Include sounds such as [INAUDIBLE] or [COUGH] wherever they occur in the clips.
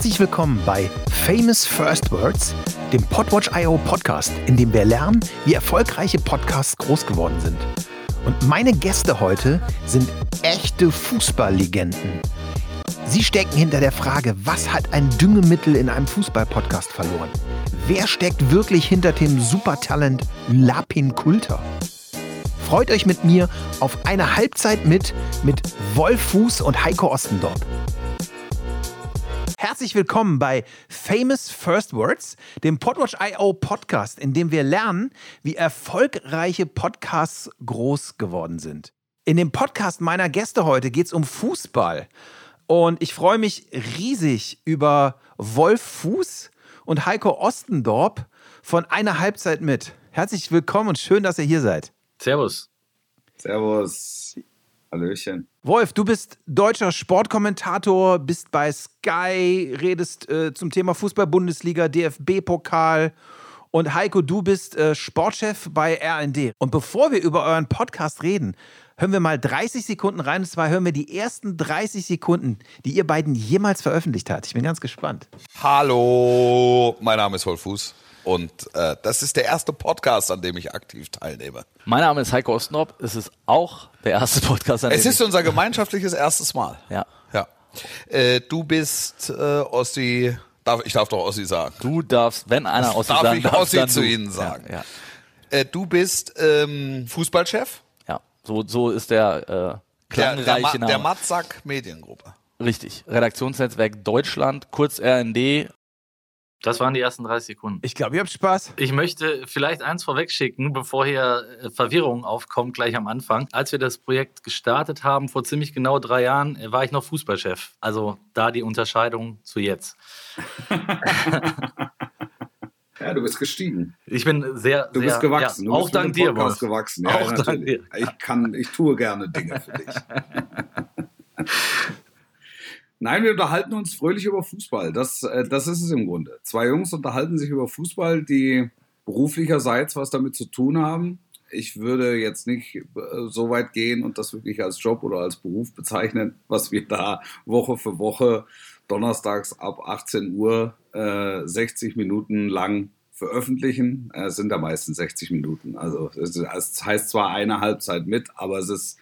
Herzlich willkommen bei Famous First Words, dem Podwatch.io Podcast, in dem wir lernen, wie erfolgreiche Podcasts groß geworden sind. Und meine Gäste heute sind echte Fußballlegenden. Sie stecken hinter der Frage, was hat ein Düngemittel in einem Fußballpodcast verloren? Wer steckt wirklich hinter dem Supertalent Lapin Kulter? Freut euch mit mir auf eine Halbzeit mit mit Wolf Fuß und Heiko Ostendorp. Herzlich willkommen bei Famous First Words, dem Podwatch.io Podcast, in dem wir lernen, wie erfolgreiche Podcasts groß geworden sind. In dem Podcast meiner Gäste heute geht es um Fußball. Und ich freue mich riesig über Wolf Fuß und Heiko Ostendorp von einer Halbzeit mit. Herzlich willkommen und schön, dass ihr hier seid. Servus. Servus. Hallöchen. Wolf, du bist deutscher Sportkommentator, bist bei Sky, redest äh, zum Thema Fußball-Bundesliga, DFB-Pokal. Und Heiko, du bist äh, Sportchef bei RND. Und bevor wir über euren Podcast reden, hören wir mal 30 Sekunden rein. Und zwar hören wir die ersten 30 Sekunden, die ihr beiden jemals veröffentlicht habt. Ich bin ganz gespannt. Hallo, mein Name ist Wolf Fuß. Und äh, das ist der erste Podcast, an dem ich aktiv teilnehme. Mein Name ist Heiko Ostendorp. Es ist auch der erste Podcast, an dem Es ist unser gemeinschaftliches erstes Mal. [LAUGHS] Ja. Ja. Äh, du bist äh, Ossi. Darf, ich darf doch Ossi sagen. Du darfst, wenn einer Ossi darf sagen ich darf, Ossi dann zu du. Ihnen sagen. Ja, ja. Äh, du bist ähm, Fußballchef ja. So, so ist der äh, der, klangreiche der, Ma Name. der Matzak Mediengruppe. Richtig. Redaktionsnetzwerk Deutschland, kurz RND. Das waren die ersten 30 Sekunden. Ich glaube, ihr habt Spaß. Ich möchte vielleicht eins vorwegschicken, bevor hier äh, Verwirrung aufkommt, gleich am Anfang. Als wir das Projekt gestartet haben, vor ziemlich genau drei Jahren, äh, war ich noch Fußballchef. Also da die Unterscheidung zu jetzt. [LAUGHS] Ja, du bist gestiegen. Ich bin sehr, Du sehr, bist gewachsen. Ja, du auch bist dank dir, Podcast Wolf. gewachsen. Ja, Auch ja, dank natürlich. Ich kann, ich tue gerne Dinge für dich. [LAUGHS] Nein, wir unterhalten uns fröhlich über Fußball. Das, äh, das ist es im Grunde. Zwei Jungs unterhalten sich über Fußball, die beruflicherseits was damit zu tun haben. Ich würde jetzt nicht äh, so weit gehen und das wirklich als Job oder als Beruf bezeichnen, was wir da Woche für Woche donnerstags ab 18 Uhr äh, 60 Minuten lang veröffentlichen. Äh, Es sind da meistens 60 Minuten. Also es es heißt zwar eine Halbzeit mit, aber es ist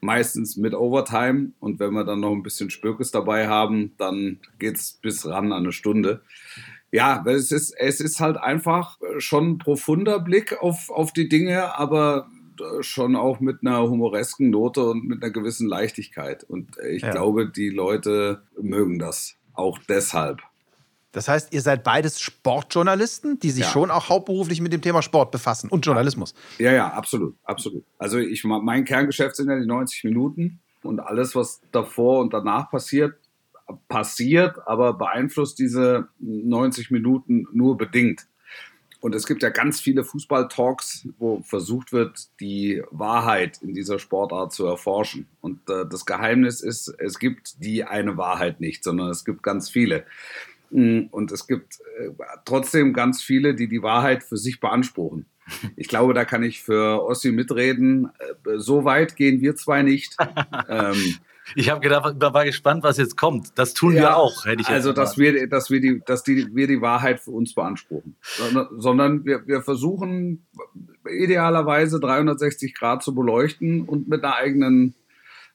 meistens mit Overtime. Und wenn wir dann noch ein bisschen Spökes dabei haben, dann geht's bis ran an eine Stunde. Ja, weil es ist, es ist halt einfach schon ein profunder Blick auf, auf die Dinge, aber schon auch mit einer humoresken Note und mit einer gewissen Leichtigkeit. Und ich Ja. glaube, die Leute mögen das auch deshalb. Das heißt, ihr seid beides Sportjournalisten, die sich Ja. schon auch hauptberuflich mit dem Thema Sport befassen und Journalismus. Ja, ja, absolut, absolut. Also ich mein Kerngeschäft sind ja die 90 Minuten und alles, was davor und danach passiert, passiert, aber beeinflusst diese 90 Minuten nur bedingt. Und es gibt ja ganz viele Fußball-Talks, wo versucht wird, die Wahrheit in dieser Sportart zu erforschen. Und äh, das Geheimnis ist, es gibt die eine Wahrheit nicht, sondern es gibt ganz viele. Mm, Und es gibt äh, trotzdem ganz viele, die die Wahrheit für sich beanspruchen. [LAUGHS] Ich glaube, da kann ich für Ossi mitreden. Äh, So weit gehen wir zwei nicht. [LAUGHS] ähm, Ich habe gedacht, war war gespannt, was jetzt kommt. Das tun wir ja, auch, hätte ich Also, dass wir, dass wir die, dass die, wir die Wahrheit für uns beanspruchen. Sondern, sondern wir, wir versuchen idealerweise 360 Grad zu beleuchten und mit einer eigenen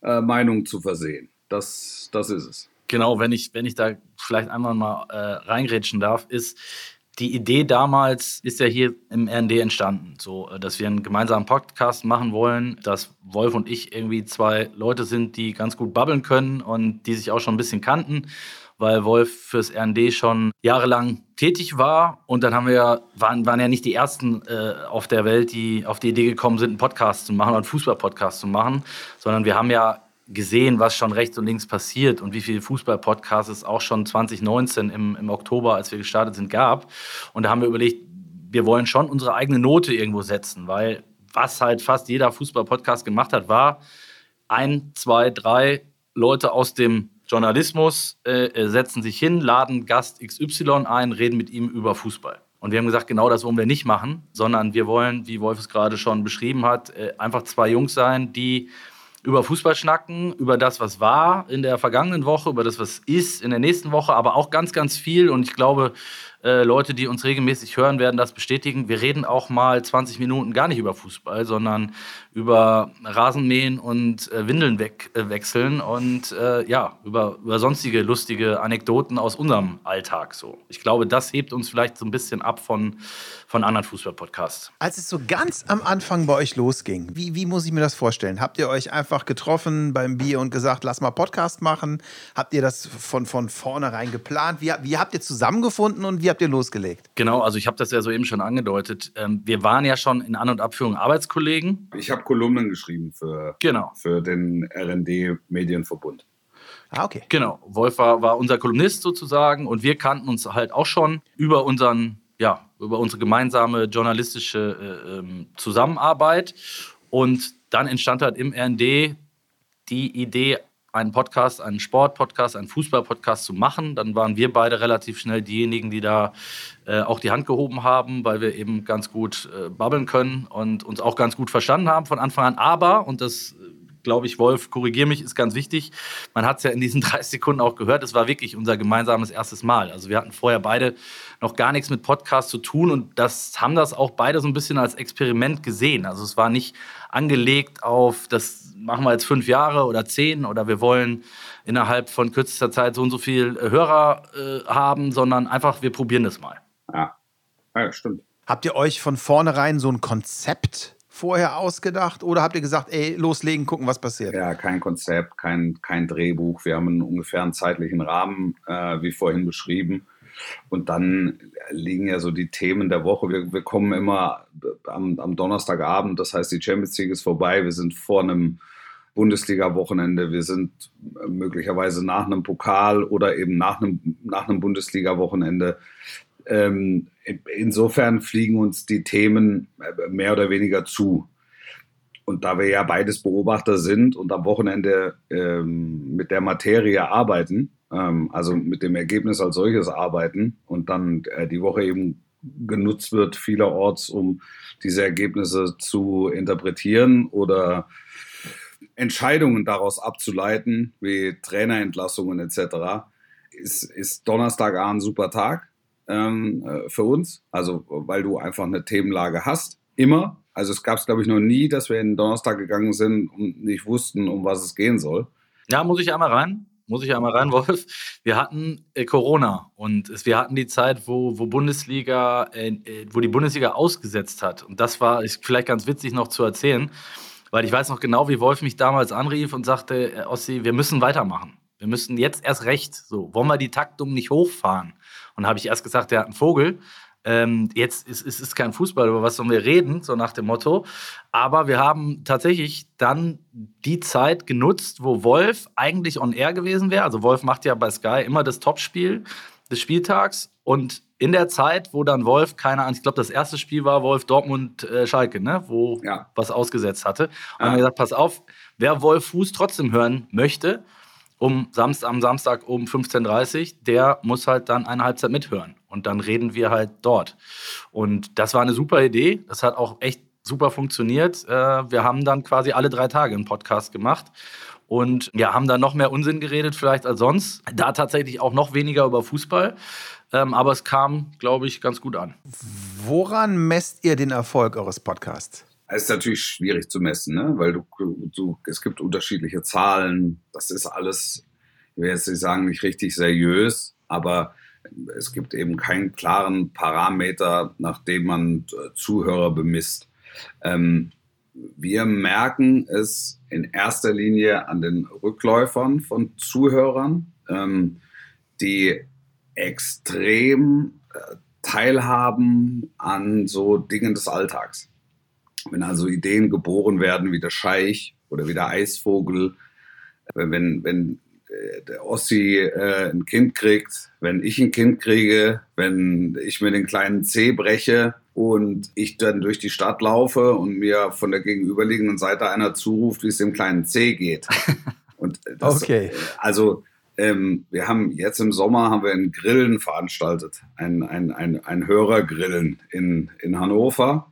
äh, Meinung zu versehen. Das, das ist es. Genau, wenn ich, wenn ich da vielleicht einmal mal äh, reingrätschen darf, ist die Idee damals ist ja hier im RND entstanden, so äh, dass wir einen gemeinsamen Podcast machen wollen, dass Wolf und ich irgendwie zwei Leute sind, die ganz gut babbeln können und die sich auch schon ein bisschen kannten, weil Wolf fürs RND schon jahrelang tätig war. Und dann haben wir waren, waren ja nicht die ersten äh, auf der Welt, die auf die Idee gekommen sind, einen Podcast zu machen oder einen Fußball-Podcast zu machen, sondern wir haben ja gesehen, was schon rechts und links passiert und wie viele Fußball-Podcasts es auch schon 2019 im, im Oktober, als wir gestartet sind, gab. Und da haben wir überlegt, wir wollen schon unsere eigene Note irgendwo setzen, weil was halt fast jeder Fußball-Podcast gemacht hat, war ein, zwei, drei Leute aus dem Journalismus äh, äh, setzen sich hin, laden Gast XY ein, reden mit ihm über Fußball. Und wir haben gesagt, genau das wollen wir nicht machen, sondern wir wollen, wie Wolf es gerade schon beschrieben hat, äh, einfach zwei Jungs sein, die über Fußball schnacken, über das, was war in der vergangenen Woche, über das, was ist in der nächsten Woche, aber auch ganz, ganz viel. Und ich glaube, äh, Leute, die uns regelmäßig hören, werden das bestätigen. Wir reden auch mal 20 Minuten gar nicht über Fußball, sondern über Rasenmähen und äh, Windeln weg, äh, wechseln und äh, ja, über, über sonstige lustige Anekdoten aus unserem Alltag. So. Ich glaube, das hebt uns vielleicht so ein bisschen ab von, von anderen Fußball-Podcasts. Als es so ganz am Anfang bei euch losging, wie, wie muss ich mir das vorstellen? Habt ihr euch einfach getroffen beim Bier und gesagt, lass mal Podcast machen? Habt ihr das von, von vornherein geplant? Wie, wie habt ihr zusammengefunden und wie habt ihr losgelegt? Genau, also ich habe das ja soeben schon angedeutet. Ähm, wir waren ja schon in An- und Abführung Arbeitskollegen. Ich habe Kolumnen geschrieben für, Genau. für den RND Medienverbund. Ah, okay. Genau, Wolf war, war unser Kolumnist sozusagen und wir kannten uns halt auch schon über unseren, ja, über unsere gemeinsame journalistische äh, ähm, Zusammenarbeit. Und dann entstand halt im RND die Idee, einen Podcast, einen Sportpodcast, einen Fußballpodcast zu machen. Dann waren wir beide relativ schnell diejenigen, die da äh, auch die Hand gehoben haben, weil wir eben ganz gut äh, babbeln können und uns auch ganz gut verstanden haben von Anfang an. Aber, und das glaube ich, Wolf, korrigier mich, ist ganz wichtig. Man hat es ja in diesen [LAUGHS] 30 Sekunden auch gehört. Es war wirklich unser gemeinsames erstes Mal. Also wir hatten vorher beide noch gar nichts mit Podcast zu tun und das haben das auch beide so ein bisschen als Experiment gesehen. Also es war nicht angelegt auf, das machen wir jetzt fünf Jahre oder zehn oder wir wollen innerhalb von kürzester Zeit so und so viel äh, Hörer äh, haben, sondern einfach, wir probieren das mal. Ja, ja stimmt. Habt ihr euch von vornherein so ein Konzept vorher ausgedacht oder habt ihr gesagt, ey, loslegen, gucken, was passiert? Ja, kein Konzept, kein, kein Drehbuch. Wir haben einen ungefähr einen zeitlichen Rahmen, äh, wie vorhin beschrieben. Und dann liegen ja so die Themen der Woche. Wir, wir kommen immer am, am Donnerstagabend, das heißt, die Champions League ist vorbei. Wir sind vor einem Bundesliga-Wochenende. Wir sind möglicherweise nach einem Pokal oder eben nach einem, nach einem Bundesliga-Wochenende. Ähm, insofern fliegen uns die Themen mehr oder weniger zu. Und da wir ja beides Beobachter sind und am Wochenende ähm, mit der Materie arbeiten, ähm, also mit dem Ergebnis als solches arbeiten und dann äh, die Woche eben genutzt wird vielerorts, um diese Ergebnisse zu interpretieren oder Entscheidungen daraus abzuleiten, wie Trainerentlassungen etc., ist, ist Donnerstagabend ein super Tag ähm, äh, für uns. Also, weil du einfach eine Themenlage hast. Immer. Also, es gab es, glaube ich, noch nie, dass wir in den Donnerstag gegangen sind und nicht wussten, um was es gehen soll. Ja, muss ich einmal rein? Muss ich einmal rein, [LAUGHS] Wolf? Wir hatten äh, Corona und es, wir hatten die Zeit, wo, wo Bundesliga, äh, wo die Bundesliga ausgesetzt hat. Und das war ist vielleicht ganz witzig noch zu erzählen, weil ich weiß noch genau, wie Wolf mich damals anrief und sagte, äh, Ossi, wir müssen weitermachen. Wir müssen jetzt erst recht. So, wollen wir die Taktung nicht hochfahren? Und habe ich erst gesagt, der hat einen Vogel. Ähm, jetzt ist es ist kein Fußball, über was sollen wir reden, so nach dem Motto. Aber wir haben tatsächlich dann die Zeit genutzt, wo Wolf eigentlich on air gewesen wäre. Also Wolf macht ja bei Sky immer das Topspiel des Spieltags. Und in der Zeit, wo dann Wolf, keine Ahnung, ich glaube, das erste Spiel war Wolf Dortmund-Schalke, ne? wo Ja. was ausgesetzt hatte. Und Ja. haben wir gesagt, pass auf, wer Wolf Fuß trotzdem hören möchte, um Samstag, am Samstag um 15.30 Uhr, der muss halt dann eine Halbzeit mithören. Und dann reden wir halt dort. Und das war eine super Idee. Das hat auch echt super funktioniert. Äh, Wir haben dann quasi alle drei Tage einen Podcast gemacht. Und ja, haben da noch mehr Unsinn geredet vielleicht als sonst. Da tatsächlich auch noch weniger über Fußball. Ähm, aber es kam, glaube ich, ganz gut an. Woran messt ihr den Erfolg eures Podcasts? Es ist natürlich schwierig zu messen, ne? weil du, du, es gibt unterschiedliche Zahlen. Das ist alles, ich will jetzt nicht sagen, nicht richtig seriös, aber es gibt eben keinen klaren Parameter, nach dem man äh, Zuhörer bemisst. Ähm, wir merken es in erster Linie an den Rückläufern von Zuhörern, ähm, die extrem äh, teilhaben an so Dingen des Alltags. Wenn also Ideen geboren werden wie der Scheich oder wie der Eisvogel, wenn, wenn, äh, der Ossi äh, ein Kind kriegt, wenn ich ein Kind kriege, wenn ich mir den kleinen Zeh breche und ich dann durch die Stadt laufe und mir von der gegenüberliegenden Seite einer zuruft, wie es dem kleinen Zeh geht. [LAUGHS] Und das, Okay. Also ähm, wir haben jetzt im Sommer haben wir ein Grillen veranstaltet, ein, ein, ein, ein Hörergrillen in, in Hannover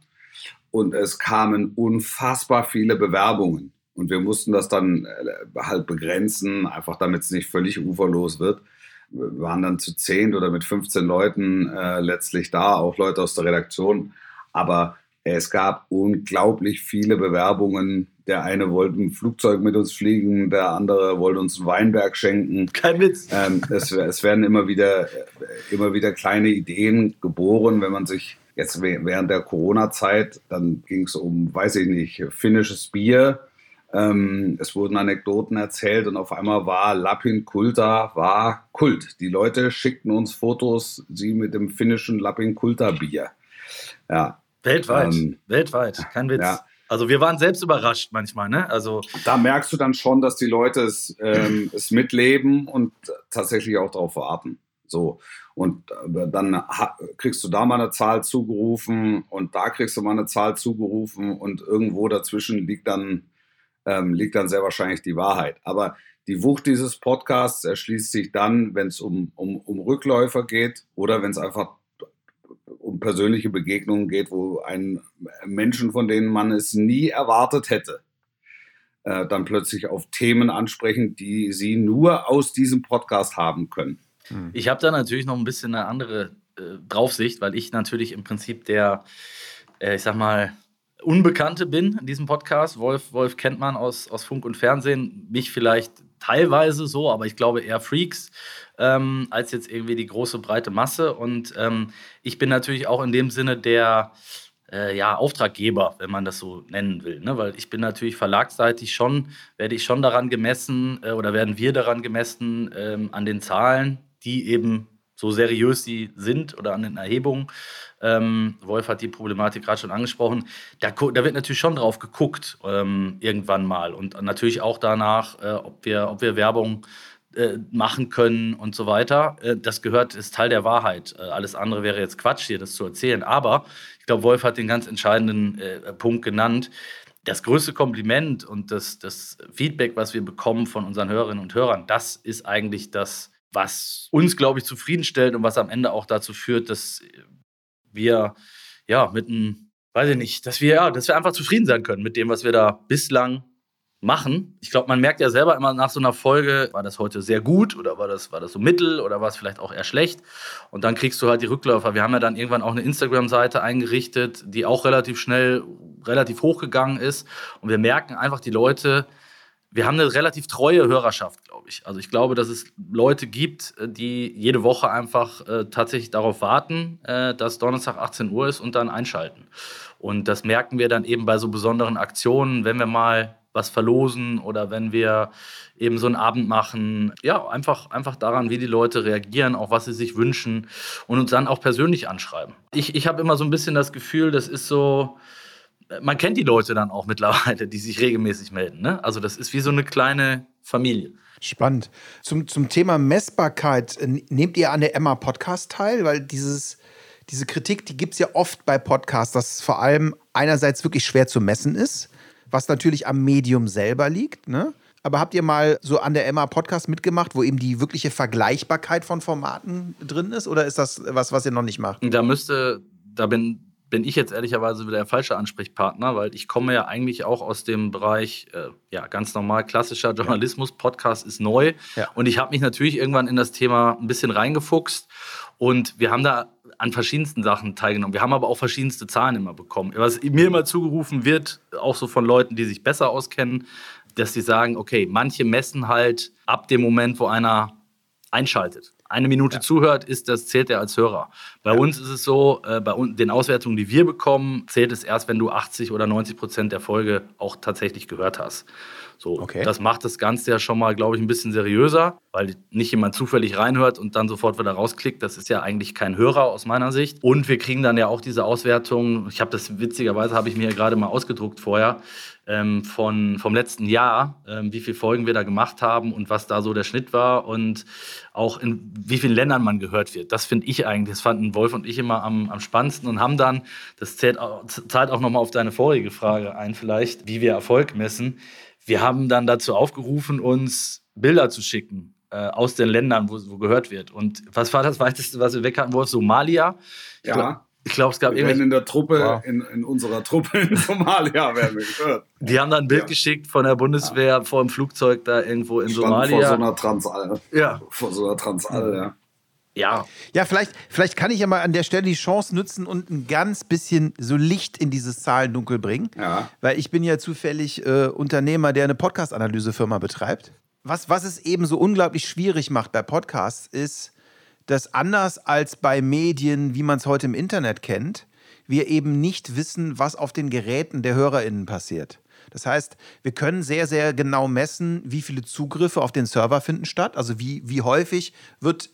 und es kamen unfassbar viele Bewerbungen. Und wir mussten das dann äh, halt begrenzen, einfach damit es nicht völlig uferlos wird. Wir waren dann zu zehn oder mit 15 Leuten äh, letztlich da, auch Leute aus der Redaktion. Aber es gab unglaublich viele Bewerbungen. Der eine wollte ein Flugzeug mit uns fliegen, der andere wollte uns einen Weinberg schenken. Kein Witz. Ähm, es, es, werden immer wieder, immer wieder kleine Ideen geboren, wenn man sich jetzt während der Corona-Zeit, dann ging es um, weiß ich nicht, finnisches Bier. Ähm, es wurden Anekdoten erzählt und auf einmal war Lapin Kulta war Kult. Die Leute schickten uns Fotos, sie mit dem finnischen Lapin Kulta Bier. Ja, Weltweit, ähm, weltweit, kein Witz. Ja. Also wir waren selbst überrascht manchmal, ne? Also da merkst du dann schon, dass die Leute es, ähm, es mitleben und tatsächlich auch darauf warten. So und äh, dann kriegst du da mal eine Zahl zugerufen und da kriegst du mal eine Zahl zugerufen und irgendwo dazwischen liegt dann ähm, liegt dann sehr wahrscheinlich die Wahrheit. Aber die Wucht dieses Podcasts erschließt sich dann, wenn es um, um, um Rückläufer geht oder wenn es einfach um persönliche Begegnungen geht, wo ein Menschen, von denen man es nie erwartet hätte, äh, dann plötzlich auf Themen ansprechen, die sie nur aus diesem Podcast haben können. Hm. Ich habe da natürlich noch ein bisschen eine andere äh, Draufsicht, weil ich natürlich im Prinzip der, äh, ich sag mal, Unbekannte bin in diesem Podcast. Wolf, Wolf kennt man aus, aus Funk und Fernsehen, mich vielleicht teilweise so, aber ich glaube eher Freaks ähm, als jetzt irgendwie die große breite Masse. Und ähm, ich bin natürlich auch in dem Sinne der äh, ja, Auftraggeber, wenn man das so nennen will. Ne? Weil ich bin natürlich verlagsseitig schon, werde ich schon daran gemessen äh, oder werden wir daran gemessen ähm, an den Zahlen, die eben so seriös sie sind oder an den Erhebungen. Ähm, Wolf hat die Problematik gerade schon angesprochen. Da, da, wird natürlich schon drauf geguckt, ähm, irgendwann mal. Und natürlich auch danach, äh, ob, wir, ob wir Werbung äh, machen können und so weiter. Äh, das gehört, ist Teil der Wahrheit. Äh, alles andere wäre jetzt Quatsch, hier das zu erzählen. Aber ich glaube, Wolf hat den ganz entscheidenden äh, Punkt genannt. Das größte Kompliment und das, das Feedback, was wir bekommen von unseren Hörerinnen und Hörern, das ist eigentlich das, was uns, glaube ich, zufriedenstellt und was am Ende auch dazu führt, dass wir ja mit einem, weiß ich nicht, dass wir ja, dass wir einfach zufrieden sein können mit dem, was wir da bislang machen. Ich glaube, man merkt ja selber immer nach so einer Folge, war das heute sehr gut oder war das, war das so mittel oder war es vielleicht auch eher schlecht? Und dann kriegst du halt die Rückläufer. Wir haben ja dann irgendwann auch eine Instagram-Seite eingerichtet, die auch relativ schnell, relativ hochgegangen ist. Und wir merken einfach, die Leute, wir haben eine relativ treue Hörerschaft, glaube ich. Also ich glaube, dass es Leute gibt, die jede Woche einfach äh, tatsächlich darauf warten, äh, dass Donnerstag 18 Uhr ist und dann einschalten. Und das merken wir dann eben bei so besonderen Aktionen, wenn wir mal was verlosen oder wenn wir eben so einen Abend machen. Ja, einfach, einfach daran, wie die Leute reagieren, auch was sie sich wünschen und uns dann auch persönlich anschreiben. Ich, ich habe immer so ein bisschen das Gefühl, das ist so, man kennt die Leute dann auch mittlerweile, die sich regelmäßig melden. Ne? Also das ist wie so eine kleine Familie. Spannend. Zum, zum Thema Messbarkeit, nehmt ihr an der Emma Podcast teil? Weil dieses, diese Kritik, die gibt es ja oft bei Podcasts, dass es vor allem einerseits wirklich schwer zu messen ist was natürlich am Medium selber liegt. Ne? Aber habt ihr mal so an der Emma Podcast mitgemacht, wo eben die wirkliche Vergleichbarkeit von Formaten drin ist? Oder ist das was, was ihr noch nicht macht? Da müsste, da bin, bin ich jetzt ehrlicherweise wieder der falsche Ansprechpartner, weil ich komme ja eigentlich auch aus dem Bereich, äh, ja, ganz normal klassischer Journalismus. Podcast ist neu. Ja. Und ich habe mich natürlich irgendwann in das Thema ein bisschen reingefuchst. Und wir haben da an verschiedensten Sachen teilgenommen. Wir haben aber auch verschiedenste Zahlen immer bekommen. Was mir immer zugerufen wird, auch so von Leuten, die sich besser auskennen, dass sie sagen, okay, manche messen halt ab dem Moment, wo einer einschaltet. Eine Minute ja. zuhört, ist das zählt er als Hörer. Bei ja. uns ist es so, äh, bei den Auswertungen, die wir bekommen, zählt es erst, wenn du 80 oder 90 Prozent der Folge auch tatsächlich gehört hast. So, okay. Das macht das Ganze ja schon mal, glaube ich, ein bisschen seriöser, weil nicht jemand zufällig reinhört und dann sofort wieder rausklickt. Das ist ja eigentlich kein Hörer aus meiner Sicht. Und wir kriegen dann ja auch diese Auswertung. Ich habe das witzigerweise, habe ich mir gerade mal ausgedruckt vorher, ähm, von, vom letzten Jahr, ähm, wie viele Folgen wir da gemacht haben und was da so der Schnitt war und auch in wie vielen Ländern man gehört wird. Das finde ich eigentlich, das fanden Wolf und ich immer am, am spannendsten und haben dann, das zählt, zahlt auch nochmal auf deine vorige Frage ein vielleicht, wie wir Erfolg messen wir haben dann dazu aufgerufen, uns Bilder zu schicken äh, aus den Ländern, wo, wo gehört wird. Und was war das weiteste, was wir weg hatten? Wo Somalia? Ja. ich glaube, es gab Wir irgendwie. in der Truppe, Wow. in, in unserer Truppe in Somalia werden wir gehört. Die haben da ein Bild Ja. geschickt von der Bundeswehr vor dem Flugzeug da irgendwo in Stand vor so Somalia. einer Transall. Ja. Vor so einer Transall, ja. Ja, Ja, vielleicht, vielleicht kann ich ja mal an der Stelle die Chance nutzen und ein ganz bisschen so Licht in dieses Zahlendunkel bringen. Ja. Weil ich bin ja zufällig äh, Unternehmer, der eine Podcast-Analysefirma betreibt. Was, was es eben so unglaublich schwierig macht bei Podcasts, ist, dass anders als bei Medien, wie man es heute im Internet kennt, wir eben nicht wissen, was auf den Geräten der HörerInnen passiert. Das heißt, wir können sehr, sehr genau messen, wie viele Zugriffe auf den Server finden statt. Also wie, wie häufig wird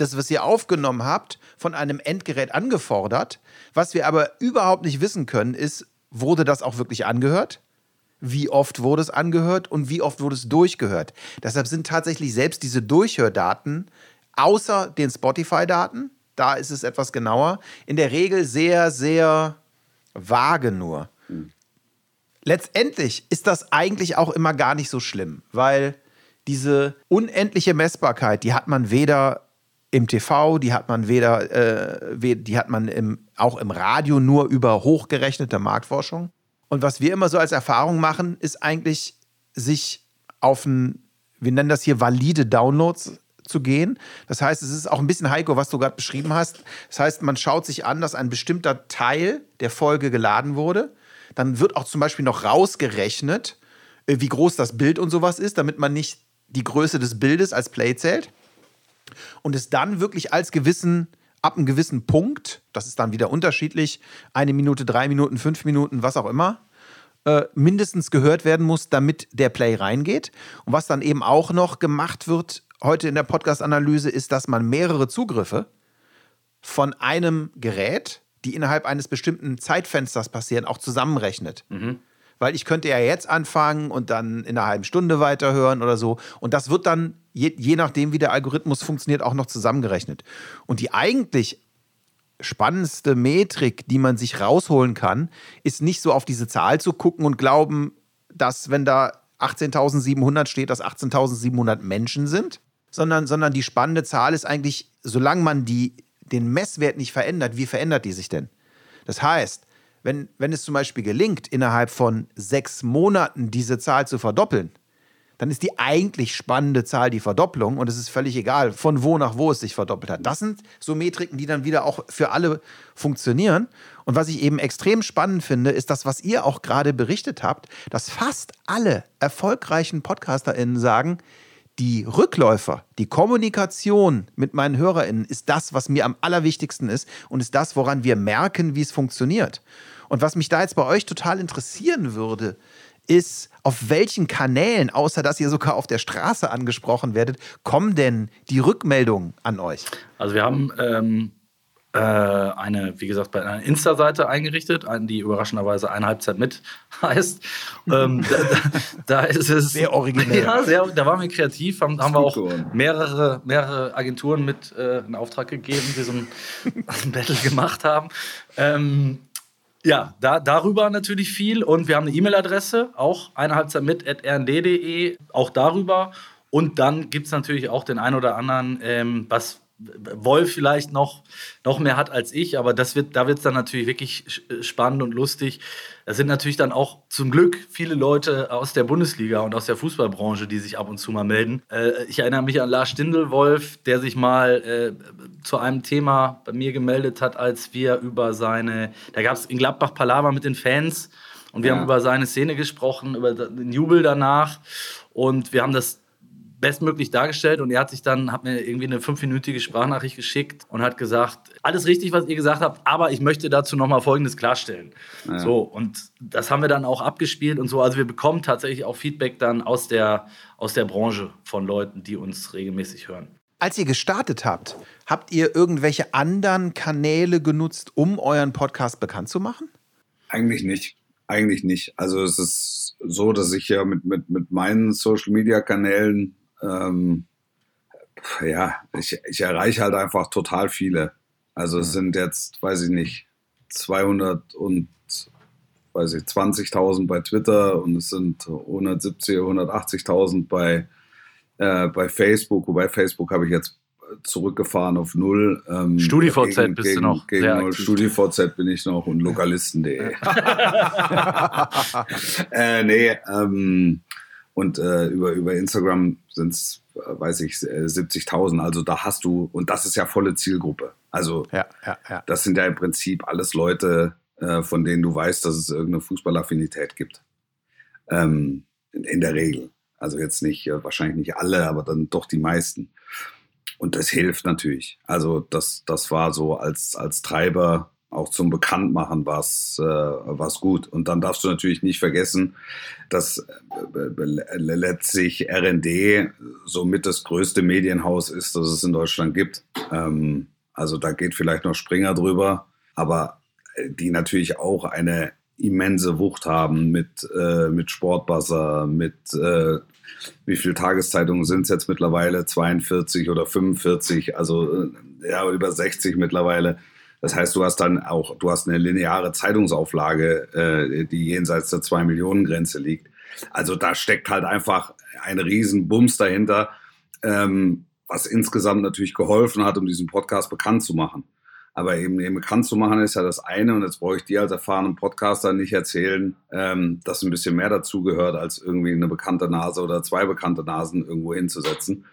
das, was ihr aufgenommen habt, von einem Endgerät angefordert. Was wir aber überhaupt nicht wissen können, ist, wurde das auch wirklich angehört? Wie oft wurde es angehört und wie oft wurde es durchgehört? Deshalb sind tatsächlich selbst diese Durchhördaten, außer den Spotify-Daten, da ist es etwas genauer, in der Regel sehr, sehr vage nur. Letztendlich ist das eigentlich auch immer gar nicht so schlimm, weil diese unendliche Messbarkeit, die hat man weder im TV, die hat man weder, äh, die hat man im, auch im Radio nur über hochgerechnete Marktforschung. Und was wir immer so als Erfahrung machen, ist eigentlich, sich auf ein, wir nennen das hier valide Downloads zu gehen. Das heißt, es ist auch ein bisschen Heiko, was du gerade beschrieben hast. Das heißt, man schaut sich an, dass ein bestimmter Teil der Folge geladen wurde. Dann wird auch zum Beispiel noch rausgerechnet, äh, wie groß das Bild und sowas ist, damit man nicht die Größe des Bildes als Play zählt und es dann wirklich als gewissen, ab einem gewissen Punkt, das ist dann wieder unterschiedlich, eine Minute, drei Minuten, fünf Minuten, was auch immer, äh, mindestens gehört werden muss, damit der Play reingeht. Und was dann eben auch noch gemacht wird heute in der Podcast-Analyse, ist, dass man mehrere Zugriffe von einem Gerät, die innerhalb eines bestimmten Zeitfensters passieren, auch zusammenrechnet. Weil ich könnte ja jetzt anfangen und dann in einer halben Stunde weiterhören oder so. Und das wird dann, je, je nachdem, wie der Algorithmus funktioniert, auch noch zusammengerechnet. Und die eigentlich spannendste Metrik, die man sich rausholen kann, ist nicht so auf diese Zahl zu gucken und glauben, dass wenn da 18.700 steht, dass 18.700 Menschen sind, sondern, sondern die spannende Zahl ist eigentlich, solange man die, den Messwert nicht verändert, wie verändert die sich denn? Das heißt, wenn, wenn es zum Beispiel gelingt, innerhalb von sechs Monaten diese Zahl zu verdoppeln, dann ist die eigentlich spannende Zahl die Verdopplung und es ist völlig egal, von wo nach wo es sich verdoppelt hat. Das sind so Metriken, die dann wieder auch für alle funktionieren. Und was ich eben extrem spannend finde, ist das, was ihr auch gerade berichtet habt, dass fast alle erfolgreichen PodcasterInnen sagen, die Rückläufer, die Kommunikation mit meinen HörerInnen ist das, was mir am allerwichtigsten ist und ist das, woran wir merken, wie es funktioniert. Und was mich da jetzt bei euch total interessieren würde, ist, auf welchen Kanälen, außer dass ihr sogar auf der Straße angesprochen werdet, kommen denn die Rückmeldungen an euch? Also wir haben ähm, äh, eine, wie gesagt, bei einer Insta-Seite eingerichtet, ein- die überraschenderweise eine Halbzeit mit [LAUGHS] heißt. ähm, da, da, da ist es [LAUGHS] Sehr originell. Ja, sehr, da waren wir kreativ, haben, haben wir auch mehrere, mehrere Agenturen mit äh, in Auftrag gegeben, die so ein, [LAUGHS] ein Battle gemacht haben. Ähm, ja, da, darüber natürlich viel. Und wir haben eine E-Mail-Adresse, auch eine Halbzeit mit rnd.de, auch darüber. Und dann gibt es natürlich auch den einen oder anderen, ähm, was Wolf vielleicht noch, noch mehr hat als ich, aber das wird, da wird es dann natürlich wirklich sch- spannend und lustig. Es sind natürlich dann auch zum Glück viele Leute aus der Bundesliga und aus der Fußballbranche, die sich ab und zu mal melden. Äh, ich erinnere mich an Lars Stindelwolf, der sich mal äh, zu einem Thema bei mir gemeldet hat, als wir über seine, da gab es in Gladbach Palaver mit den Fans und wir Ja. haben über seine Szene gesprochen, über den Jubel danach und wir haben das bestmöglich dargestellt und er hat sich dann, hat mir irgendwie eine fünfminütige Sprachnachricht geschickt und hat gesagt, alles richtig, was ihr gesagt habt, aber ich möchte dazu nochmal Folgendes klarstellen. So, und das haben wir dann auch abgespielt und so. Also wir bekommen tatsächlich auch Feedback dann aus der, aus der Branche von Leuten, die uns regelmäßig hören. Als ihr gestartet habt, habt ihr irgendwelche anderen Kanäle genutzt, um euren Podcast bekannt zu machen? Eigentlich nicht. Eigentlich nicht. Also es ist so, dass ich ja mit, mit, mit meinen Social Media Kanälen, ähm, ja, ich, ich erreiche halt einfach total viele. Also es sind jetzt, weiß ich nicht, 200 und weiß ich, 20.000 bei Twitter und es sind 170, 180.000 bei, äh, bei Facebook. Wobei Facebook habe ich jetzt zurückgefahren auf null. Ähm, StudiVZ gegen- bist du gegen- noch Gegen null. StudiVZ bin ich noch und [LAUGHS] Lokalisten.de. [LAUGHS] [LAUGHS] äh, nee, ähm, und äh, über, über Instagram sind es, weiß ich, äh, 70.000. Also da hast du, und das ist ja volle Zielgruppe. Also Ja, ja, ja. das sind ja im Prinzip alles Leute, äh, von denen du weißt, dass es irgendeine Fußballaffinität gibt. Ähm, in, in der Regel. Also jetzt nicht, äh, wahrscheinlich nicht alle, aber dann doch die meisten. Und das hilft natürlich. Also das, das war so als, als Treiber auch zum Bekanntmachen was äh, was gut. Und dann darfst du natürlich nicht vergessen, dass äh, äh, letztlich RND somit das größte Medienhaus ist, das es in Deutschland gibt. Ähm, also da geht vielleicht noch Springer drüber, aber äh, die natürlich auch eine immense Wucht haben mit, äh, mit Sportbuzzer, mit äh, wie viele Tageszeitungen sind es jetzt mittlerweile? 42 oder 45, also äh, ja, über 60 mittlerweile. Das heißt, du hast dann auch, du hast eine lineare Zeitungsauflage, äh, die jenseits der 2-Millionen-Grenze liegt. Also da steckt halt einfach ein riesen Bums dahinter, ähm, was insgesamt natürlich geholfen hat, um diesen Podcast bekannt zu machen. Aber eben, eben bekannt zu machen ist ja das eine und jetzt brauche ich dir als erfahrenen Podcaster nicht erzählen, ähm, dass ein bisschen mehr dazugehört, als irgendwie eine bekannte Nase oder zwei bekannte Nasen irgendwo hinzusetzen.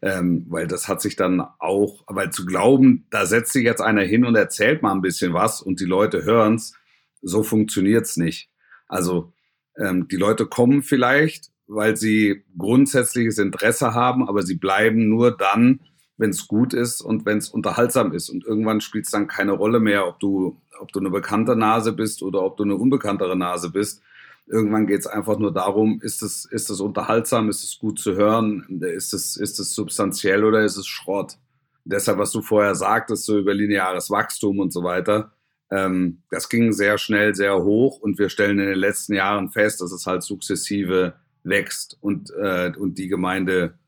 Ähm, weil das hat sich dann auch, weil zu glauben, da setzt sich jetzt einer hin und erzählt mal ein bisschen was und die Leute hören's, so funktioniert's nicht. Also ähm, die Leute kommen vielleicht, weil sie grundsätzliches Interesse haben, aber sie bleiben nur dann, wenn es gut ist und wenn es unterhaltsam ist. Und irgendwann spielt es dann keine Rolle mehr, ob du, ob du eine bekannte Nase bist oder ob du eine unbekanntere Nase bist. Irgendwann geht es einfach nur darum, ist es, ist es unterhaltsam, ist es gut zu hören, ist es, ist es substanziell oder ist es Schrott? Deshalb, was du vorher sagtest, so über lineares Wachstum und so weiter, ähm, das ging sehr schnell, sehr hoch und wir stellen in den letzten Jahren fest, dass es halt sukzessive wächst und, äh, und die Gemeinde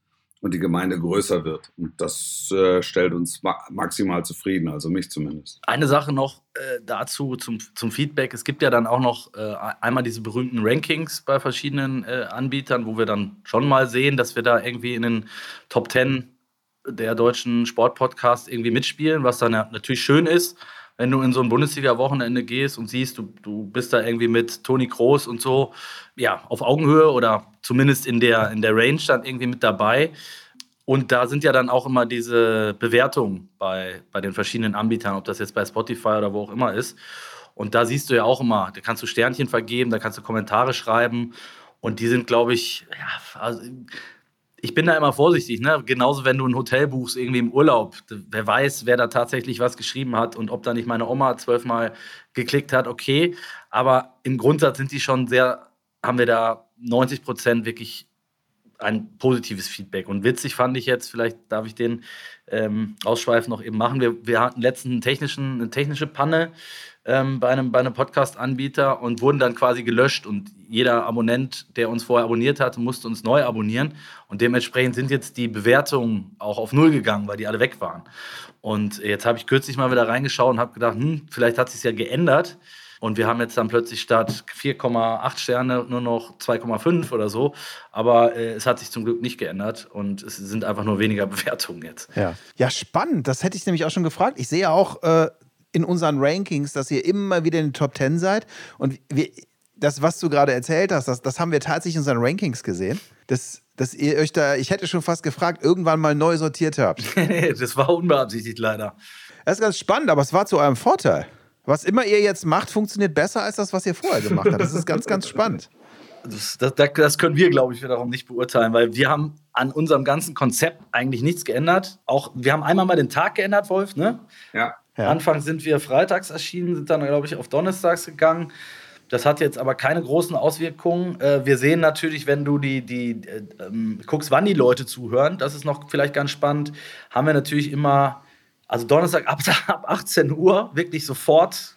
und die Gemeinde größer wird. Und das äh, stellt uns ma maximal zufrieden, also mich zumindest. Eine Sache noch äh, dazu zum, zum Feedback. Es gibt ja dann auch noch äh, einmal diese berühmten Rankings bei verschiedenen äh, Anbietern, wo wir dann schon mal sehen, dass wir da irgendwie in den Top 10 der deutschen Sportpodcasts irgendwie mitspielen, was dann ja natürlich schön ist, wenn du in so ein Bundesliga-Wochenende gehst und siehst, du, du bist da irgendwie mit Toni Kroos und so, ja, auf Augenhöhe oder zumindest in der, in der Range dann irgendwie mit dabei. Und da sind ja dann auch immer diese Bewertungen bei, bei den verschiedenen Anbietern, ob das jetzt bei Spotify oder wo auch immer ist. Und da siehst du ja auch immer, da kannst du Sternchen vergeben, da kannst du Kommentare schreiben. Und die sind, glaube ich, ja, also ich bin da immer vorsichtig. Ne? Genauso, wenn du ein Hotel buchst, irgendwie im Urlaub. Wer weiß, wer da tatsächlich was geschrieben hat und ob da nicht meine Oma zwölfmal geklickt hat, okay. Aber im Grundsatz sind die schon sehr, haben wir da 90 Prozent wirklich ein positives Feedback. Und witzig fand ich jetzt, vielleicht darf ich den ähm, Ausschweif noch eben machen. Wir, wir hatten letztens einen technischen, eine technische Panne ähm, bei einem, bei einem Podcast-Anbieter und wurden dann quasi gelöscht. Und jeder Abonnent, der uns vorher abonniert hatte, musste uns neu abonnieren. Und dementsprechend sind jetzt die Bewertungen auch auf Null gegangen, weil die alle weg waren. Und jetzt habe ich kürzlich mal wieder reingeschaut und habe gedacht, hm, vielleicht hat sich ja geändert. Und wir haben jetzt dann plötzlich statt 4,8 Sterne nur noch 2,5 oder so. Aber äh, es hat sich zum Glück nicht geändert und es sind einfach nur weniger [LAUGHS] Bewertungen jetzt. Ja. ja, spannend. Das hätte ich nämlich auch schon gefragt. Ich sehe auch äh, in unseren Rankings, dass ihr immer wieder in den Top 10 seid. Und wir, das, was du gerade erzählt hast, das, das haben wir tatsächlich in unseren Rankings gesehen. Das, dass ihr euch da, ich hätte schon fast gefragt, irgendwann mal neu sortiert habt. [LAUGHS] das war unbeabsichtigt leider. Das ist ganz spannend, aber es war zu eurem Vorteil. Was immer ihr jetzt macht, funktioniert besser als das, was ihr vorher gemacht habt. Das ist ganz, ganz spannend. Das, das, das können wir, glaube ich, wiederum nicht beurteilen, weil wir haben an unserem ganzen Konzept eigentlich nichts geändert. Auch wir haben einmal mal den Tag geändert, Wolf. Ne? Ja. Ja. Anfang sind wir freitags erschienen, sind dann, glaube ich, auf donnerstags gegangen. Das hat jetzt aber keine großen Auswirkungen. Äh, wir sehen natürlich, wenn du die, die äh, ähm, guckst, wann die Leute zuhören, das ist noch vielleicht ganz spannend, haben wir natürlich immer, also Donnerstag ab, [LAUGHS] ab 18 Uhr, wirklich sofort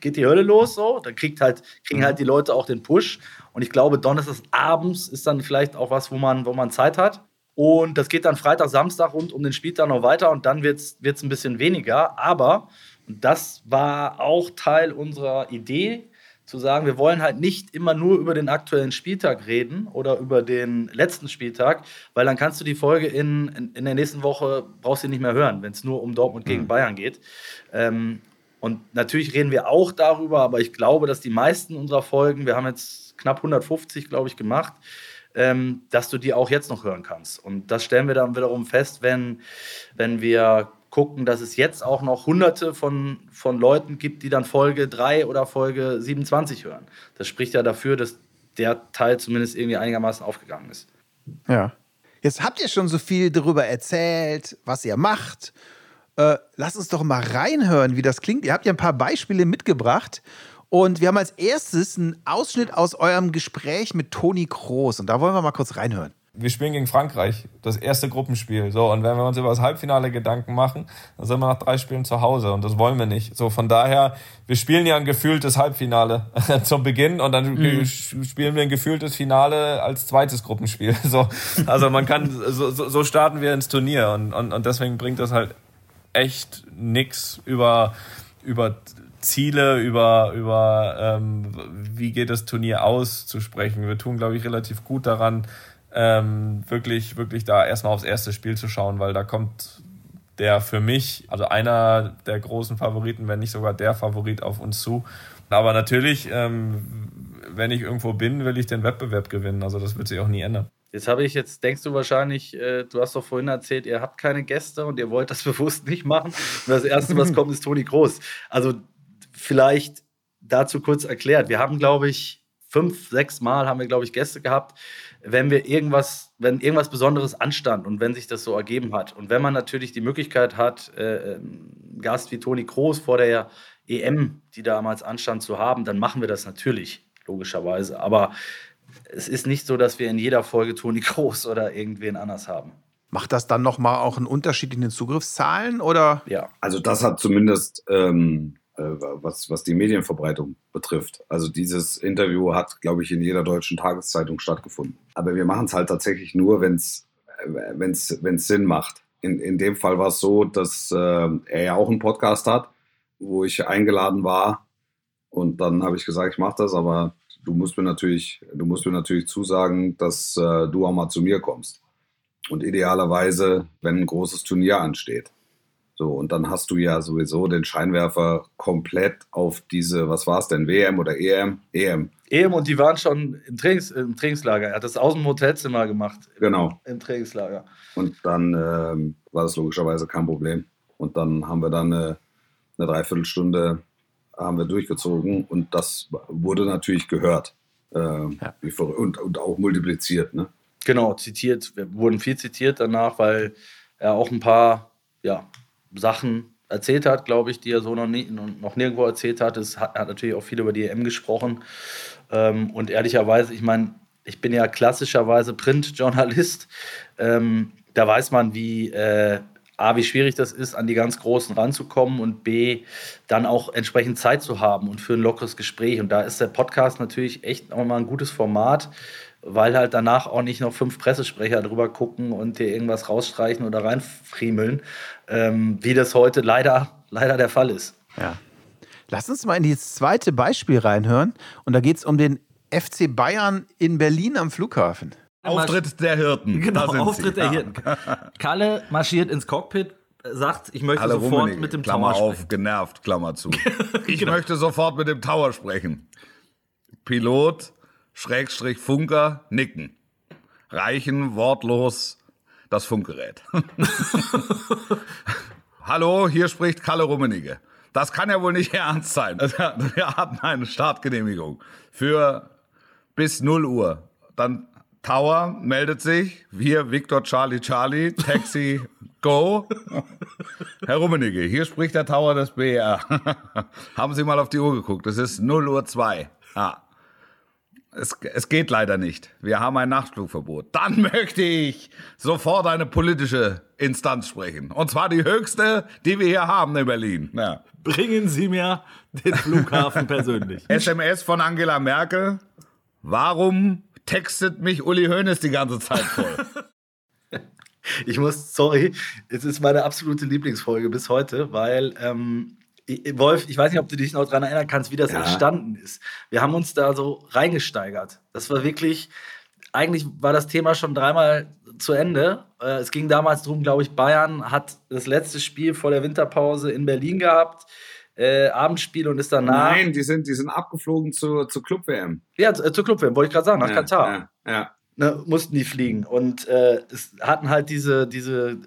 geht die Hölle los so. Dann kriegt halt, kriegen halt die Leute auch den Push. Und ich glaube, Donnerstags abends ist dann vielleicht auch was, wo man, wo man Zeit hat. Und das geht dann Freitag, Samstag rund um den Spieltag noch weiter und dann wird es ein bisschen weniger. Aber, und das war auch Teil unserer Idee, zu sagen, wir wollen halt nicht immer nur über den aktuellen Spieltag reden oder über den letzten Spieltag, weil dann kannst du die Folge in, in, in der nächsten Woche, brauchst du nicht mehr hören, wenn es nur um Dortmund gegen mhm. Bayern geht. Ähm, und natürlich reden wir auch darüber, aber ich glaube, dass die meisten unserer Folgen, wir haben jetzt knapp 150, glaube ich, gemacht, ähm, dass du die auch jetzt noch hören kannst. Und das stellen wir dann wiederum fest, wenn, wenn wir gucken, dass es jetzt auch noch hunderte von, von Leuten gibt, die dann Folge 3 oder Folge 27 hören. Das spricht ja dafür, dass der Teil zumindest irgendwie einigermaßen aufgegangen ist. Ja. Jetzt habt ihr schon so viel darüber erzählt, was ihr macht. Äh, lasst uns doch mal reinhören, wie das klingt. Ihr habt ja ein paar Beispiele mitgebracht. Und wir haben als erstes einen Ausschnitt aus eurem Gespräch mit Toni Kroos. Und da wollen wir mal kurz reinhören wir spielen gegen Frankreich, das erste Gruppenspiel. So, und wenn wir uns über das Halbfinale Gedanken machen, dann sind wir nach drei Spielen zu Hause und das wollen wir nicht. So, von daher, wir spielen ja ein gefühltes Halbfinale [LAUGHS] zum Beginn und dann mhm. spielen wir ein gefühltes Finale als zweites Gruppenspiel. [LAUGHS] So, also man kann, so, so starten wir ins Turnier und, und, und deswegen bringt das halt echt nix über, über Ziele, über, über ähm, wie geht das Turnier aus zu sprechen. Wir tun, glaube ich, relativ gut daran, ähm, wirklich, wirklich da erstmal aufs erste Spiel zu schauen, weil da kommt der für mich, also einer der großen Favoriten, wenn nicht sogar der Favorit auf uns zu. Aber natürlich, ähm, wenn ich irgendwo bin, will ich den Wettbewerb gewinnen. Also das wird sich auch nie ändern. Jetzt habe ich, jetzt denkst du wahrscheinlich, äh, du hast doch vorhin erzählt, ihr habt keine Gäste und ihr wollt das [LAUGHS] bewusst nicht machen. Und das Erste, was kommt, ist Toni Groß. Also vielleicht dazu kurz erklärt. Wir haben, glaube ich, fünf, sechs Mal haben wir, glaube ich, Gäste gehabt wenn wir irgendwas, wenn irgendwas Besonderes anstand und wenn sich das so ergeben hat. Und wenn man natürlich die Möglichkeit hat, äh, einen Gast wie Toni Kroos vor der EM, die damals anstand, zu haben, dann machen wir das natürlich, logischerweise. Aber es ist nicht so, dass wir in jeder Folge Toni Kroos oder irgendwen anders haben. Macht das dann nochmal auch einen Unterschied in den Zugriffszahlen oder? Ja. Also das hat zumindest ähm, äh, was, was die Medienverbreitung betrifft. Also dieses Interview hat, glaube ich, in jeder deutschen Tageszeitung stattgefunden. Aber wir machen es halt tatsächlich nur, wenn es wenn's, wenn's Sinn macht. In, in dem Fall war es so, dass äh, er ja auch einen Podcast hat, wo ich eingeladen war. Und dann habe ich gesagt, ich mache das, aber du musst mir natürlich, du musst mir natürlich zusagen, dass äh, du auch mal zu mir kommst. Und idealerweise, wenn ein großes Turnier ansteht. So, und dann hast du ja sowieso den Scheinwerfer komplett auf diese, was war es denn, WM oder EM? EM. EM und die waren schon im, Trainings, im Trainingslager. Er hat das aus dem Hotelzimmer gemacht. Genau. Im Trainingslager. Und dann ähm, war das logischerweise kein Problem. Und dann haben wir dann eine, eine Dreiviertelstunde haben wir durchgezogen und das wurde natürlich gehört. Äh, ja. und, und auch multipliziert. Ne? Genau, zitiert. Wir wurden viel zitiert danach, weil er auch ein paar ja, Sachen erzählt hat, glaube ich, die er so noch, nie, noch nirgendwo erzählt hat. Es hat, hat natürlich auch viel über die EM gesprochen. Ähm, und ehrlicherweise, ich meine, ich bin ja klassischerweise Printjournalist. Ähm, da weiß man, wie äh, A, wie schwierig das ist, an die ganz Großen ranzukommen und B, dann auch entsprechend Zeit zu haben und für ein lockeres Gespräch. Und da ist der Podcast natürlich echt auch mal ein gutes Format, weil halt danach auch nicht noch fünf Pressesprecher drüber gucken und dir irgendwas rausstreichen oder reinfriemeln, ähm, wie das heute leider, leider der Fall ist. Ja. Lass uns mal in das zweite Beispiel reinhören. Und da geht es um den FC Bayern in Berlin am Flughafen. Auftritt der Hirten. Genau, Auftritt sie. der Hirten. Kalle marschiert ins Cockpit, sagt, ich möchte Kalle sofort Rummenigge, mit dem Klammer Tower auf, sprechen. genervt, Klammer zu. [LAUGHS] ich genau. möchte sofort mit dem Tower sprechen. Pilot Schrägstrich Funker nicken. Reichen wortlos das Funkgerät. [LAUGHS] Hallo, hier spricht Kalle Rummenigge. Das kann ja wohl nicht ernst sein. [LAUGHS] Wir hatten eine Startgenehmigung für bis 0 Uhr. Dann Tower meldet sich. Wir, Victor Charlie Charlie, Taxi, [LAUGHS] Go. Herr Rummenigge, hier spricht der Tower des BR. Haben Sie mal auf die Uhr geguckt? Es ist 0 Uhr 2. Ah. Es, es geht leider nicht. Wir haben ein Nachtflugverbot. Dann [LAUGHS] möchte ich sofort eine politische Instanz sprechen. Und zwar die höchste, die wir hier haben in Berlin. Ja. Bringen Sie mir den Flughafen [LAUGHS] persönlich. SMS von Angela Merkel. Warum textet mich Uli Hoeneß die ganze Zeit voll? [LAUGHS] Ich muss, sorry, es ist meine absolute Lieblingsfolge bis heute, weil ähm, Wolf, ich weiß nicht, ob du dich noch daran erinnern kannst, wie das Ja. entstanden ist. Wir haben uns da so reingesteigert. Das war wirklich, eigentlich war das Thema schon dreimal zu Ende. Äh, Es ging damals darum, glaube ich, Bayern hat das letzte Spiel vor der Winterpause in Berlin gehabt. Äh, Abendspiel und ist danach. Nein, die sind, die sind abgeflogen zur, zur Club-WM. Ja, zu- zur Clubwärme, wollte ich gerade sagen, nach ja, Katar. Ja, ja. ne, mussten die fliegen. Und äh, es hatten halt diese, diese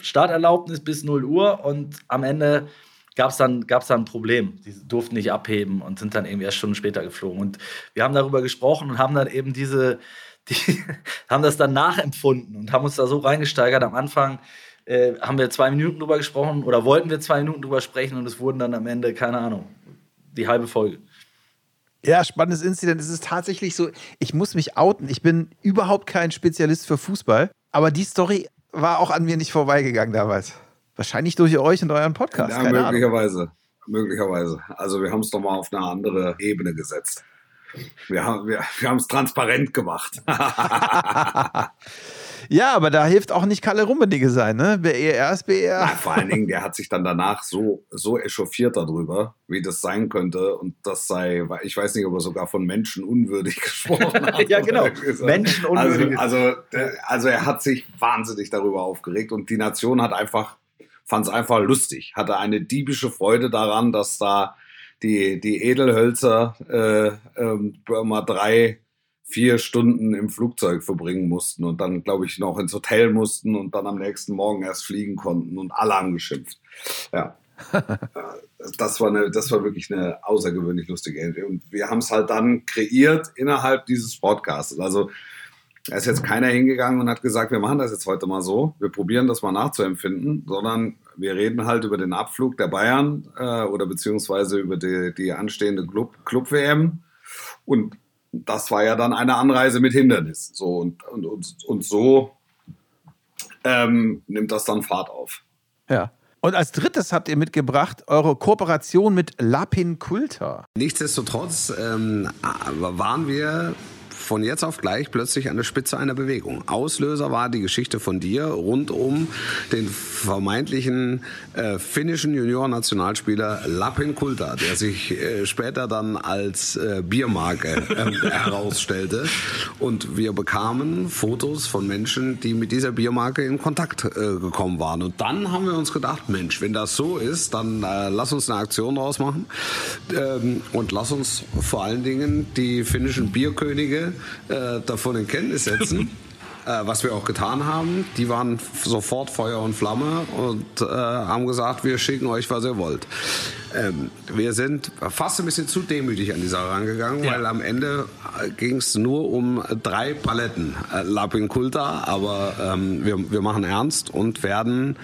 Starterlaubnis bis 0 Uhr und am Ende gab es dann, gab's dann ein Problem. Die durften nicht abheben und sind dann irgendwie erst Stunden später geflogen. Und wir haben darüber gesprochen und haben dann eben diese, [LAUGHS] die, haben das dann nachempfunden und haben uns da so reingesteigert. Am Anfang äh, haben wir zwei Minuten drüber gesprochen oder wollten wir zwei Minuten drüber sprechen und es wurden dann am Ende, keine Ahnung, die halbe Folge. Ja, spannendes Incident. Es ist tatsächlich so, ich muss mich outen. Ich bin überhaupt kein Spezialist für Fußball, aber die Story war auch an mir nicht vorbeigegangen damals. Wahrscheinlich durch euch und euren Podcast. Ja, keine Ahnung. möglicherweise. Möglicherweise. Also wir haben es doch mal auf eine andere Ebene gesetzt. Wir haben wir, wir es transparent gemacht. [LAUGHS] Ja, aber da hilft auch nicht Kalle Rummenigge sein, ne? BER ist BER. Ja, [LAUGHS] vor allen Dingen, der hat sich dann danach so, so echauffiert darüber, wie das sein könnte. Und das sei, ich weiß nicht, ob er sogar von Menschen unwürdig [LAUGHS] gesprochen hat. Ja, genau. Oder gesagt. Menschenunwürdig. Also, also, also er hat sich wahnsinnig darüber aufgeregt und die Nation hat einfach, fand es einfach lustig, hatte eine diebische Freude daran, dass da die, die Edelhölzer äh, ähm, mal drei, vier Stunden im Flugzeug verbringen mussten und dann, glaube ich, noch ins Hotel mussten und dann am nächsten Morgen erst fliegen konnten und alle angeschimpft. Ja. [LAUGHS] das war eine, das war wirklich eine außergewöhnlich lustige Idee. Und wir haben es halt dann kreiert innerhalb dieses Podcasts. Also da ist jetzt keiner hingegangen und hat gesagt, wir machen das jetzt heute mal so, wir probieren das mal nachzuempfinden, sondern wir reden halt über den Abflug der Bayern äh, oder beziehungsweise über die, die anstehende Club- Club-WM. und das war ja dann eine Anreise mit Hindernis. So und, und, und, und so ähm, nimmt das dann Fahrt auf. Ja. Und als drittes habt ihr mitgebracht eure Kooperation mit Lapin Kulta. Nichtsdestotrotz ähm, waren wir von jetzt auf gleich plötzlich an der Spitze einer Bewegung. Auslöser war die Geschichte von dir rund um den vermeintlichen äh, finnischen Junior-Nationalspieler Lapin Kulta, der sich äh, später dann als äh, Biermarke äh, [LAUGHS] herausstellte. Und wir bekamen Fotos von Menschen, die mit dieser Biermarke in Kontakt äh, gekommen waren. Und dann haben wir uns gedacht, Mensch, wenn das so ist, dann äh, lass uns eine Aktion draus machen ähm, und lass uns vor allen Dingen die finnischen Bierkönige äh, davon in Kenntnis setzen. [LAUGHS] Äh, was wir auch getan haben, die waren sofort Feuer und Flamme und äh, haben gesagt, wir schicken euch, was ihr wollt. Ähm, wir sind fast ein bisschen zu demütig an die Sache rangegangen, weil am Ende ging es nur um drei Paletten äh, Lapin Kulta, aber ähm, wir, wir machen ernst und werden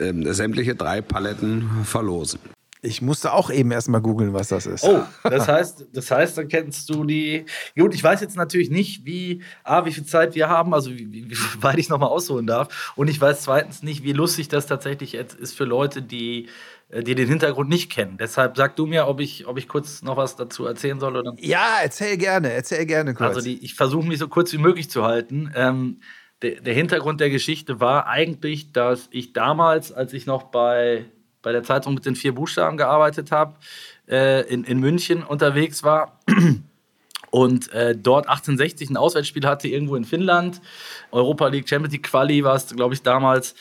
ähm, sämtliche drei Paletten verlosen. Ich musste auch eben erstmal googeln, was das ist. Oh, das heißt, das heißt, dann kennst du die. Gut, ich weiß jetzt natürlich nicht, wie, A, wie viel Zeit wir haben, also wie, wie, wie [LAUGHS] weit ich nochmal ausholen darf. Und ich weiß zweitens nicht, wie lustig das tatsächlich jetzt ist für Leute, die, äh, die den Hintergrund nicht kennen. Deshalb sag du mir, ob ich, ob ich kurz noch was dazu erzählen soll oder Ja, erzähl gerne, erzähl gerne kurz. Also die, ich versuche mich so kurz wie möglich zu halten. Ähm, der, der Hintergrund der Geschichte war eigentlich, dass ich damals, als ich noch bei, bei der Zeitung mit den vier Buchstaben gearbeitet habe, äh, in, in München unterwegs war [CLEARS THROAT] und äh, dort 1860 ein Auswärtsspiel hatte, irgendwo in Finnland. Europa League Champions League Quali war es, glaube ich, damals.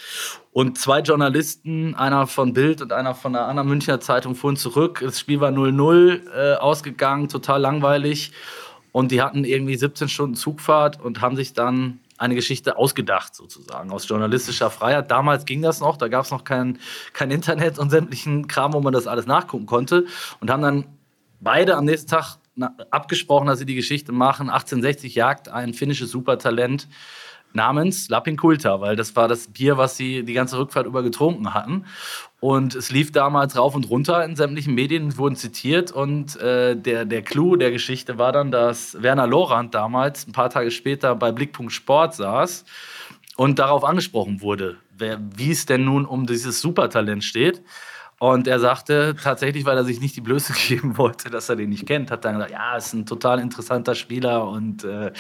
Und zwei Journalisten, einer von Bild und einer von einer anderen Münchner Zeitung, fuhren zurück. Das Spiel war 0-0 äh, ausgegangen, total langweilig. Und die hatten irgendwie 17 Stunden Zugfahrt und haben sich dann eine Geschichte ausgedacht, sozusagen, aus journalistischer Freiheit. Damals ging das noch, da gab es noch kein, kein Internet und sämtlichen Kram, wo man das alles nachgucken konnte. Und haben dann beide am nächsten Tag abgesprochen, dass sie die Geschichte machen. 1860 jagt ein finnisches Supertalent namens Lapin Kulta, weil das war das Bier, was sie die ganze Rückfahrt über getrunken hatten. Und es lief damals rauf und runter in sämtlichen Medien, wurden zitiert. Und äh, der, der Clou der Geschichte war dann, dass Werner Lorand damals, ein paar Tage später, bei Blickpunkt Sport saß und darauf angesprochen wurde, wer, wie es denn nun um dieses Supertalent steht. Und er sagte tatsächlich, weil er sich nicht die Blöße [LAUGHS] geben wollte, dass er den nicht kennt, hat dann gesagt, ja, ist ein total interessanter Spieler und äh,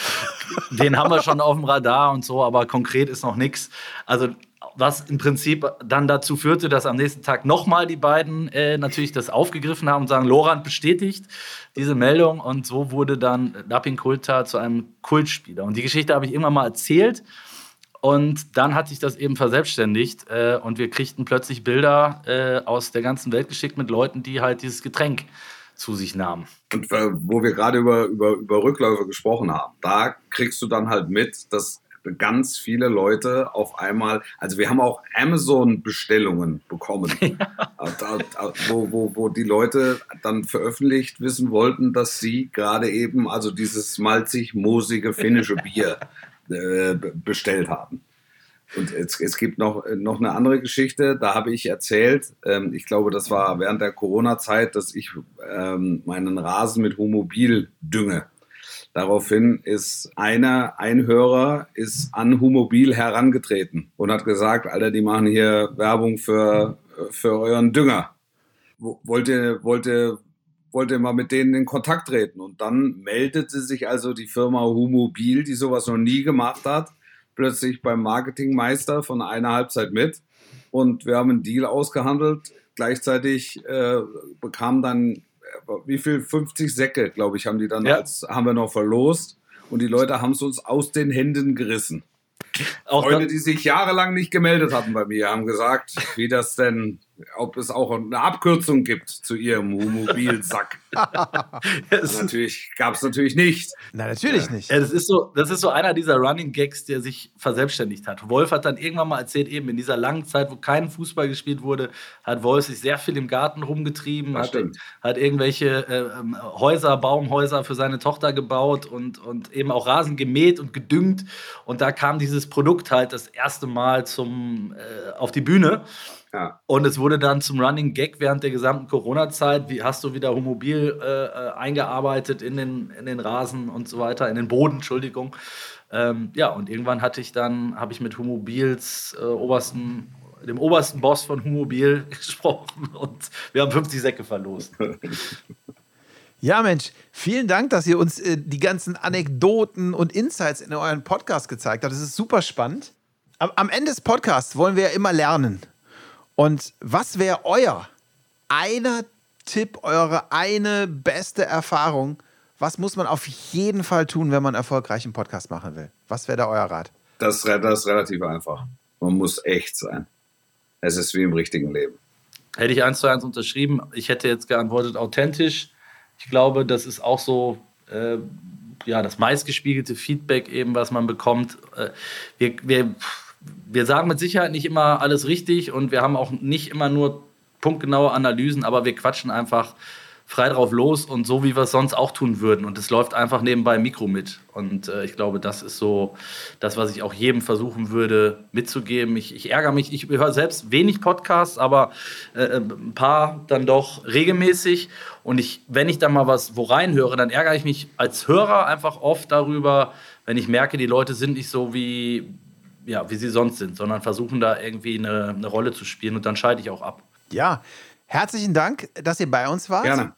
den haben wir schon auf dem Radar und so, aber konkret ist noch nichts. Also was im Prinzip dann dazu führte, dass am nächsten Tag nochmal die beiden äh, natürlich das aufgegriffen haben und sagen, Lorand bestätigt diese Meldung und so wurde dann Lapin Kulta zu einem Kultspieler. Und die Geschichte habe ich irgendwann mal erzählt und dann hat sich das eben verselbstständigt äh, und wir kriegten plötzlich Bilder äh, aus der ganzen Welt geschickt mit Leuten, die halt dieses Getränk zu sich nahmen. Und äh, wo wir gerade über, über, über Rückläufe gesprochen haben, da kriegst du dann halt mit, dass ganz viele Leute auf einmal, also wir haben auch Amazon-Bestellungen bekommen, [LAUGHS] ja. wo, wo, wo die Leute dann veröffentlicht wissen wollten, dass sie gerade eben also dieses malzig-moosige finnische Bier äh, bestellt haben. Und es, es gibt noch, noch eine andere Geschichte, da habe ich erzählt, ähm, ich glaube, das war während der Corona-Zeit, dass ich ähm, meinen Rasen mit Humobil dünge. Daraufhin ist einer, ein Hörer, ist an Humobil herangetreten und hat gesagt, Alter, die machen hier Werbung für, für euren Dünger. Wollt ihr, wollt ihr wollte mal mit denen in Kontakt treten. Und dann meldete sich also die Firma Humobil, die sowas noch nie gemacht hat, plötzlich beim Marketingmeister von einer Halbzeit mit. Und wir haben einen Deal ausgehandelt. Gleichzeitig äh, bekam dann, äh, wie viel? 50 Säcke, glaube ich, haben die dann Ja. als, haben wir noch verlost. Und die Leute haben es uns aus den Händen gerissen. Auch dann- die sich jahrelang nicht gemeldet hatten bei mir, haben gesagt, wie das denn, ob es auch eine Abkürzung gibt zu ihrem Mobilsack. [LAUGHS] natürlich gab es natürlich nicht. Na, natürlich nicht. Ja, das ist so, das ist so einer dieser Running Gags, der sich verselbstständigt hat. Wolf hat dann irgendwann mal erzählt, eben in dieser langen Zeit, wo kein Fußball gespielt wurde, hat Wolf sich sehr viel im Garten rumgetrieben, hat, hat irgendwelche äh, Häuser, Baumhäuser für seine Tochter gebaut und, und eben auch Rasen gemäht und gedüngt. Und da kam dieses Produkt halt das erste Mal zum, äh, auf die Bühne. Ja. Und es wurde dann zum Running Gag während der gesamten Corona-Zeit. Wie hast du wieder Homobil äh, äh, eingearbeitet in den, in den Rasen und so weiter, in den Boden, Entschuldigung. Ähm, ja, und irgendwann hatte ich dann, habe ich mit Humobils äh, obersten, dem obersten Boss von Humobil [LAUGHS] gesprochen und wir haben 50 Säcke verlost. [LAUGHS] Ja, Mensch, vielen Dank, dass ihr uns äh, die ganzen Anekdoten und Insights in euren Podcast gezeigt habt. Das ist super spannend. Am, am Ende des Podcasts wollen wir ja immer lernen. Und was wäre euer einer Tipp, eure eine beste Erfahrung? Was muss man auf jeden Fall tun, wenn man einen erfolgreichen Podcast machen will? Was wäre da euer Rat? Das, das ist relativ einfach. Man muss echt sein. Es ist wie im richtigen Leben. Hätte ich eins zu eins unterschrieben. Ich hätte jetzt geantwortet, authentisch. Ich glaube, das ist auch so äh, ja, das meistgespiegelte Feedback, eben, was man bekommt. Äh, wir, wir, wir sagen mit Sicherheit nicht immer alles richtig und wir haben auch nicht immer nur punktgenaue Analysen, aber wir quatschen einfach frei drauf los und so, wie wir es sonst auch tun würden. Und es läuft einfach nebenbei im Mikro mit. Und äh, ich glaube, das ist so das, was ich auch jedem versuchen würde mitzugeben. Ich, ich ärgere mich, ich höre selbst wenig Podcasts, aber äh, ein paar dann doch regelmäßig. Und ich, wenn ich dann mal was wo reinhöre, dann ärgere ich mich als Hörer einfach oft darüber, wenn ich merke, die Leute sind nicht so wie, ja, wie sie sonst sind, sondern versuchen da irgendwie eine, eine Rolle zu spielen und dann schalte ich auch ab. Ja, herzlichen Dank, dass ihr bei uns wart. Gerne.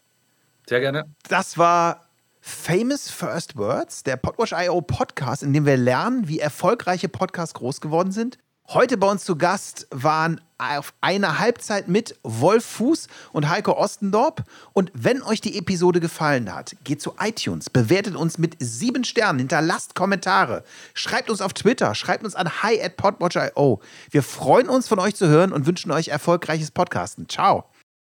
Sehr gerne. Das war Famous First Words, der Podwatch.io Podcast, in dem wir lernen, wie erfolgreiche Podcasts groß geworden sind. Heute bei uns zu Gast waren auf einer Halbzeit mit Wolf Fuß und Heiko Ostendorp. Und wenn euch die Episode gefallen hat, geht zu iTunes, bewertet uns mit sieben Sternen, hinterlasst Kommentare, schreibt uns auf Twitter, schreibt uns an hi at podwatch.io. Wir freuen uns, von euch zu hören und wünschen euch erfolgreiches Podcasten. Ciao.